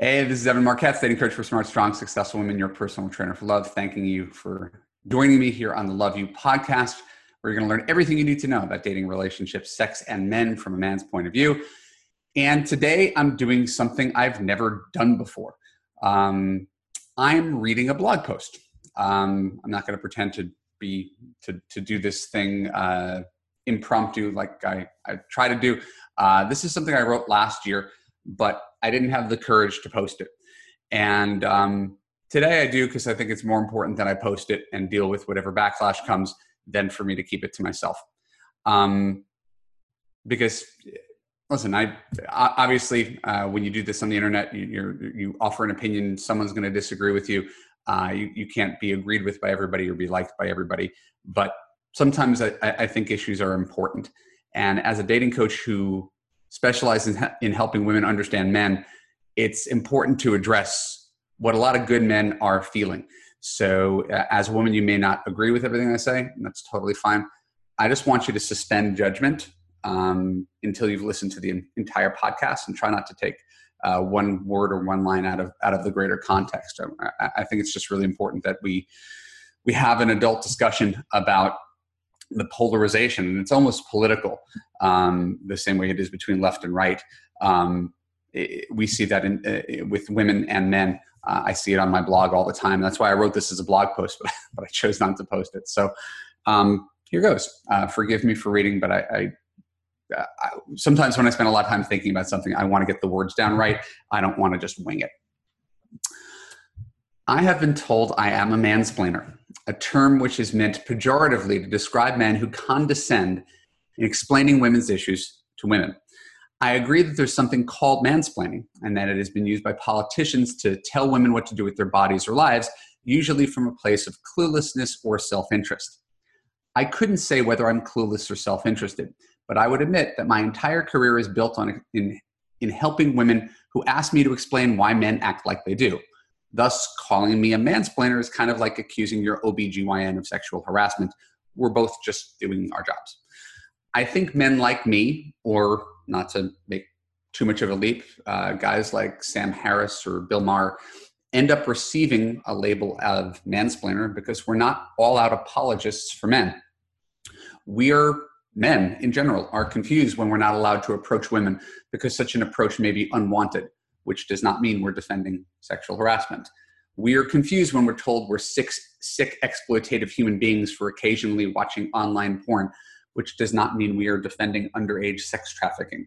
Hey, this is Evan Marc Katz, dating coach for smart, strong, successful women, your personal trainer for love. Thanking you for joining me here on the Love U podcast, where you're going to learn everything you need to know about dating, relationships, sex, and men from a man's point of view. And today I'm doing something I've never done before. Um, I'm reading a blog post. Um, I'm not going to pretend to be to to do this thing uh, impromptu like I, I try to do. Uh, this is something I wrote last year, but I didn't have the courage to post it. And um, today I do because I think it's more important that I post it and deal with whatever backlash comes than for me to keep it to myself. Um, because listen, I obviously uh, when you do this on the internet, you, you offer an opinion. Someone's going to disagree with you. Uh, you. You can't be agreed with by everybody or be liked by everybody. But sometimes I, I think issues are important. And as a dating coach who specializes in helping women understand men, it's important to address what a lot of good men are feeling. So, uh, as a woman, you may not agree with everything I say, and that's totally fine. I just want you to suspend judgment um, until you've listened to the entire podcast and try not to take uh, one word or one line out of out of the greater context. I, I think it's just really important that we we have an adult discussion about the polarization, and it's almost political, um, the same way it is between left and right. Um, it, we see that in, uh, with women and men. Uh, I see it on my blog all the time. That's why I wrote this as a blog post, but, but I chose not to post it. So um, here goes. Uh, forgive me for reading, but I, I, uh, I, sometimes when I spend a lot of time thinking about something, I want to get the words down right. I don't want to just wing it. I have been told I am a mansplainer a term which is meant pejoratively to describe men who condescend in explaining women's issues to women. I agree that there's something called mansplaining and that it has been used by politicians to tell women what to do with their bodies or lives, usually from a place of cluelessness or self interest. I couldn't say whether I'm clueless or self interested, but I would admit that my entire career is built on in, in helping women who ask me to explain why men act like they do. Thus, calling me a mansplainer is kind of like accusing your OBGYN of sexual harassment. We're both just doing our jobs. I think men like me, or not to make too much of a leap, uh, guys like Sam Harris or Bill Maher end up receiving a label of mansplainer because we're not all out apologists for men. We are men in general are confused when we're not allowed to approach women because such an approach may be unwanted which does not mean we're defending sexual harassment. We are confused when we're told we're sick, sick, exploitative human beings for occasionally watching online porn, which does not mean we are defending underage sex trafficking.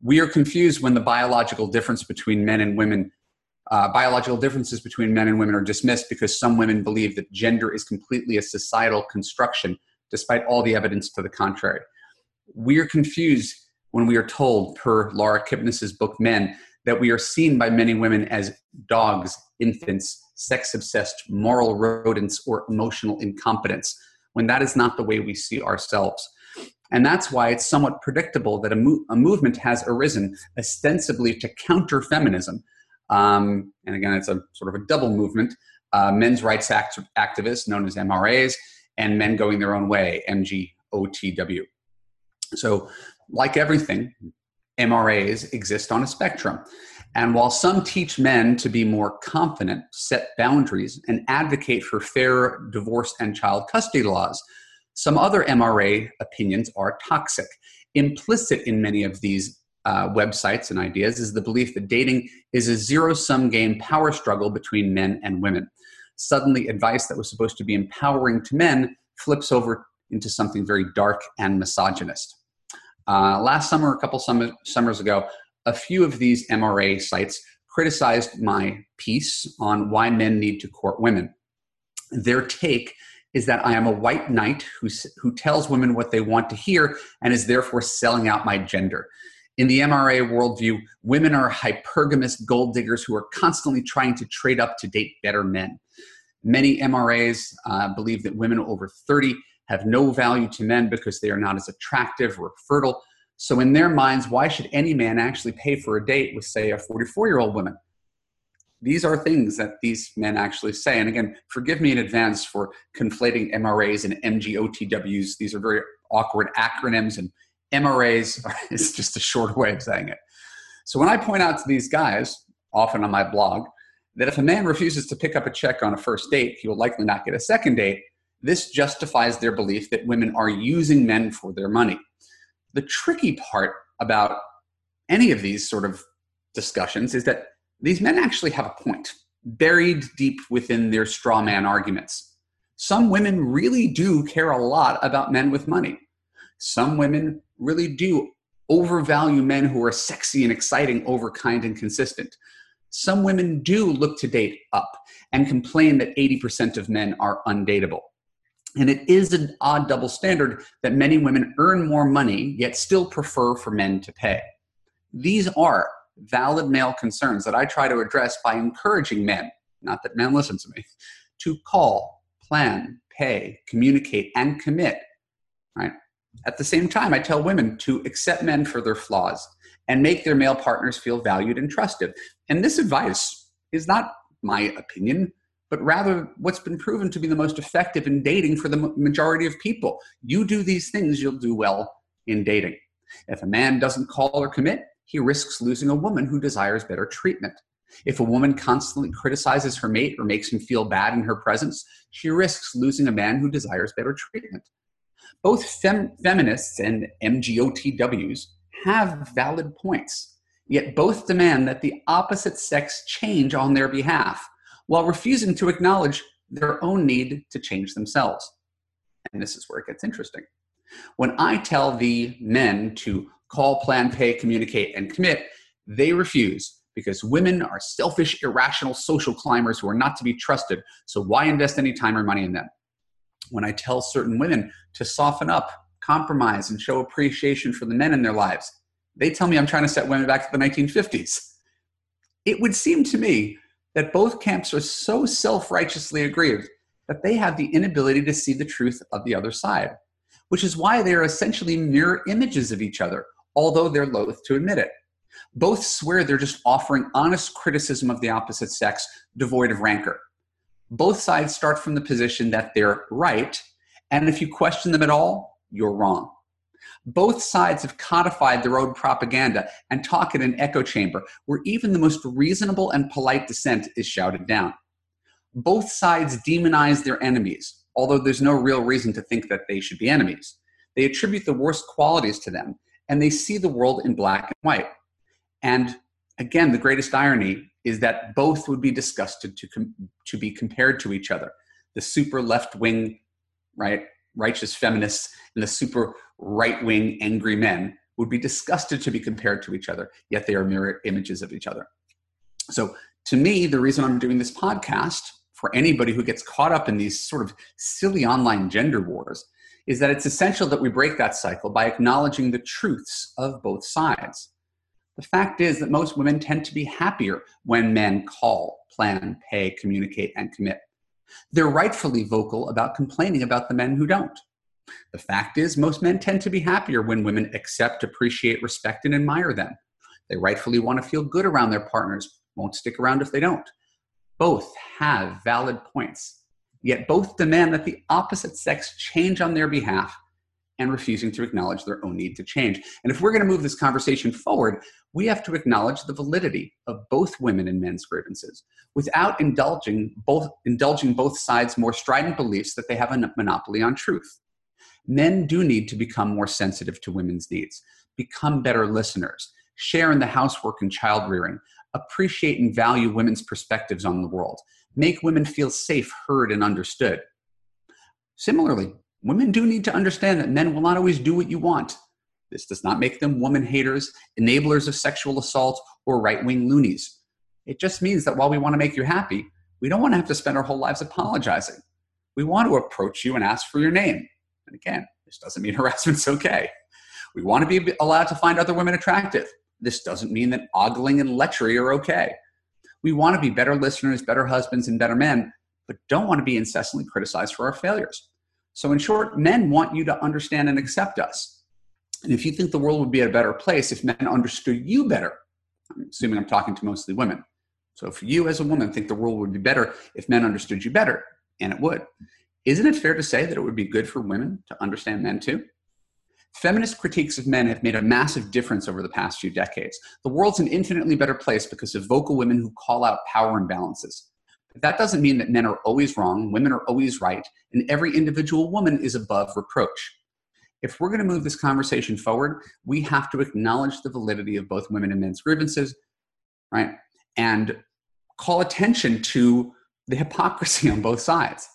We are confused when the biological difference between men and women, uh, biological differences between men and women are dismissed because some women believe that gender is completely a societal construction, despite all the evidence to the contrary. We are confused when we are told, per Laura Kipnis's book Men, that we are seen by many women as dogs, infants, sex obsessed, moral rodents, or emotional incompetence, when that is not the way we see ourselves. And that's why it's somewhat predictable that a, mo- a movement has arisen ostensibly to counter feminism. Um, and again, it's a sort of a double movement uh, men's rights act- activists, known as MRAs, and men going their own way, MGOTW. So, like everything, MRAs exist on a spectrum. And while some teach men to be more confident, set boundaries, and advocate for fair divorce and child custody laws, some other MRA opinions are toxic. Implicit in many of these uh, websites and ideas is the belief that dating is a zero sum game power struggle between men and women. Suddenly, advice that was supposed to be empowering to men flips over into something very dark and misogynist. Uh, last summer, a couple summer, summers ago, a few of these MRA sites criticized my piece on why men need to court women. Their take is that I am a white knight who, who tells women what they want to hear and is therefore selling out my gender. In the MRA worldview, women are hypergamous gold diggers who are constantly trying to trade up to date better men. Many MRAs uh, believe that women over 30 have no value to men because they are not as attractive or fertile. So, in their minds, why should any man actually pay for a date with, say, a 44 year old woman? These are things that these men actually say. And again, forgive me in advance for conflating MRAs and MGOTWs. These are very awkward acronyms, and MRAs is just a short way of saying it. So, when I point out to these guys, often on my blog, that if a man refuses to pick up a check on a first date, he will likely not get a second date. This justifies their belief that women are using men for their money. The tricky part about any of these sort of discussions is that these men actually have a point buried deep within their straw man arguments. Some women really do care a lot about men with money. Some women really do overvalue men who are sexy and exciting over kind and consistent. Some women do look to date up and complain that 80% of men are undateable. And it is an odd double standard that many women earn more money yet still prefer for men to pay. These are valid male concerns that I try to address by encouraging men, not that men listen to me, to call, plan, pay, communicate, and commit. Right? At the same time, I tell women to accept men for their flaws and make their male partners feel valued and trusted. And this advice is not my opinion, but rather what's been proven to be the most effective in dating for the majority of people. You do these things, you'll do well in dating. If a man doesn't call or commit, he risks losing a woman who desires better treatment. If a woman constantly criticizes her mate or makes him feel bad in her presence, she risks losing a man who desires better treatment. Both fem- feminists and MGOTWs have valid points, yet both demand that the opposite sex change on their behalf while refusing to acknowledge their own need to change themselves. And this is where it gets interesting. When I tell the men to call, plan, pay, communicate, and commit, they refuse because women are selfish, irrational social climbers who are not to be trusted. So why invest any time or money in them? When I tell certain women to soften up, compromise, and show appreciation for the men in their lives, they tell me I'm trying to set women back to the 1950s. It would seem to me that both camps are so self righteously aggrieved that they have the inability to see the truth of the other side, which is why they are essentially mirror images of each other, although they're loath to admit it. Both swear they're just offering honest criticism of the opposite sex, devoid of rancor. Both sides start from the position that they're right, and if you question them at all, you're wrong. Both sides have codified their own propaganda and talk in an echo chamber where even the most reasonable and polite dissent is shouted down. Both sides demonize their enemies, although there's no real reason to think that they should be enemies. They attribute the worst qualities to them and they see the world in black and white. And again, the greatest irony is that both would be disgusted to, com- to be compared to each other. The super left wing, right, righteous feminists and the super right wing angry men would be disgusted to be compared to each other, yet they are mirror images of each other. So, to me, the reason I'm doing this podcast for anybody who gets caught up in these sort of silly online gender wars is that it's essential that we break that cycle by acknowledging the truths of both sides. The fact is that most women tend to be happier when men call, plan, pay, communicate, and commit. They're rightfully vocal about complaining about the men who don't. The fact is, most men tend to be happier when women accept, appreciate, respect, and admire them. They rightfully want to feel good around their partners, won't stick around if they don't. Both have valid points yet both demand that the opposite sex change on their behalf and refusing to acknowledge their own need to change. And if we're going to move this conversation forward, we have to acknowledge the validity of both women and men's grievances without indulging both, indulging both sides' more strident beliefs that they have a monopoly on truth. Men do need to become more sensitive to women's needs, become better listeners, share in the housework and child rearing, appreciate and value women's perspectives on the world, make women feel safe, heard, and understood. Similarly, women do need to understand that men will not always do what you want. This does not make them woman haters, enablers of sexual assault, or right wing loonies. It just means that while we want to make you happy, we don't want to have to spend our whole lives apologizing. We want to approach you and ask for your name. And again, this doesn't mean harassment's okay. We want to be allowed to find other women attractive. This doesn't mean that ogling and lechery are okay. We want to be better listeners, better husbands, and better men, but don't want to be incessantly criticized for our failures. So, in short, men want you to understand and accept us. And if you think the world would be a better place if men understood you better, I'm assuming I'm talking to mostly women. So, if you as a woman think the world would be better if men understood you better, and it would, isn't it fair to say that it would be good for women to understand men too? Feminist critiques of men have made a massive difference over the past few decades. The world's an infinitely better place because of vocal women who call out power imbalances. But that doesn't mean that men are always wrong, women are always right, and every individual woman is above reproach. If we're going to move this conversation forward, we have to acknowledge the validity of both women and men's grievances, right? And call attention to the hypocrisy on both sides.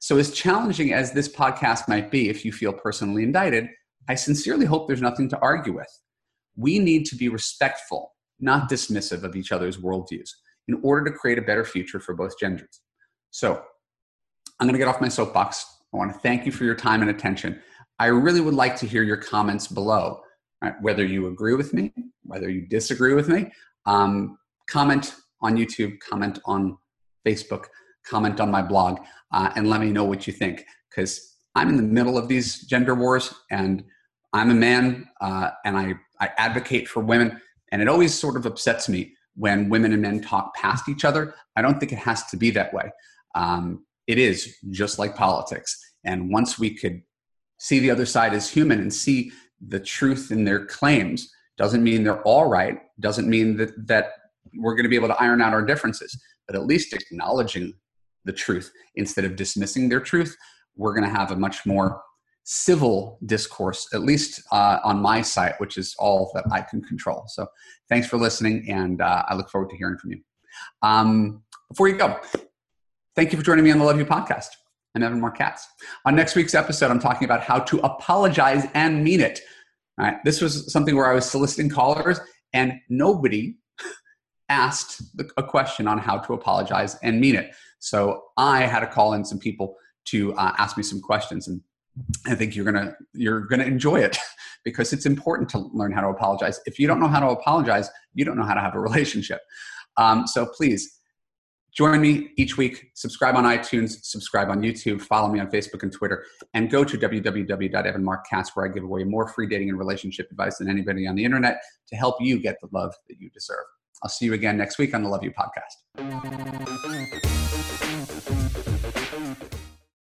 So, as challenging as this podcast might be, if you feel personally indicted, I sincerely hope there's nothing to argue with. We need to be respectful, not dismissive of each other's worldviews in order to create a better future for both genders. So, I'm going to get off my soapbox. I want to thank you for your time and attention. I really would like to hear your comments below, right? whether you agree with me, whether you disagree with me. Um, comment on YouTube, comment on Facebook, comment on my blog, uh, and let me know what you think. Because I'm in the middle of these gender wars, and I'm a man, uh, and I, I advocate for women, and it always sort of upsets me when women and men talk past each other. I don't think it has to be that way. Um, it is just like politics. And once we could see the other side as human and see the truth in their claims, doesn't mean they're all right, doesn't mean that, that we're going to be able to iron out our differences, but at least acknowledging the truth instead of dismissing their truth, we're going to have a much more civil discourse, at least uh, on my site, which is all that I can control. So thanks for listening, and uh, I look forward to hearing from you. Um, before you go, thank you for joining me on the Love U podcast. I'm Evan Katz. On next week's episode, I'm talking about how to apologize and mean it. All right, this was something where I was soliciting callers, and nobody asked a question on how to apologize and mean it. So I had to call in some people to uh, ask me some questions, and I think you're gonna you're gonna enjoy it because it's important to learn how to apologize. If you don't know how to apologize, you don't know how to have a relationship. Um, so please join me each week. Subscribe on iTunes, subscribe on YouTube, follow me on Facebook and Twitter, and go to www.evanmarckatz where I give away more free dating and relationship advice than anybody on the internet to help you get the love that you deserve. I'll see you again next week on the Love U podcast.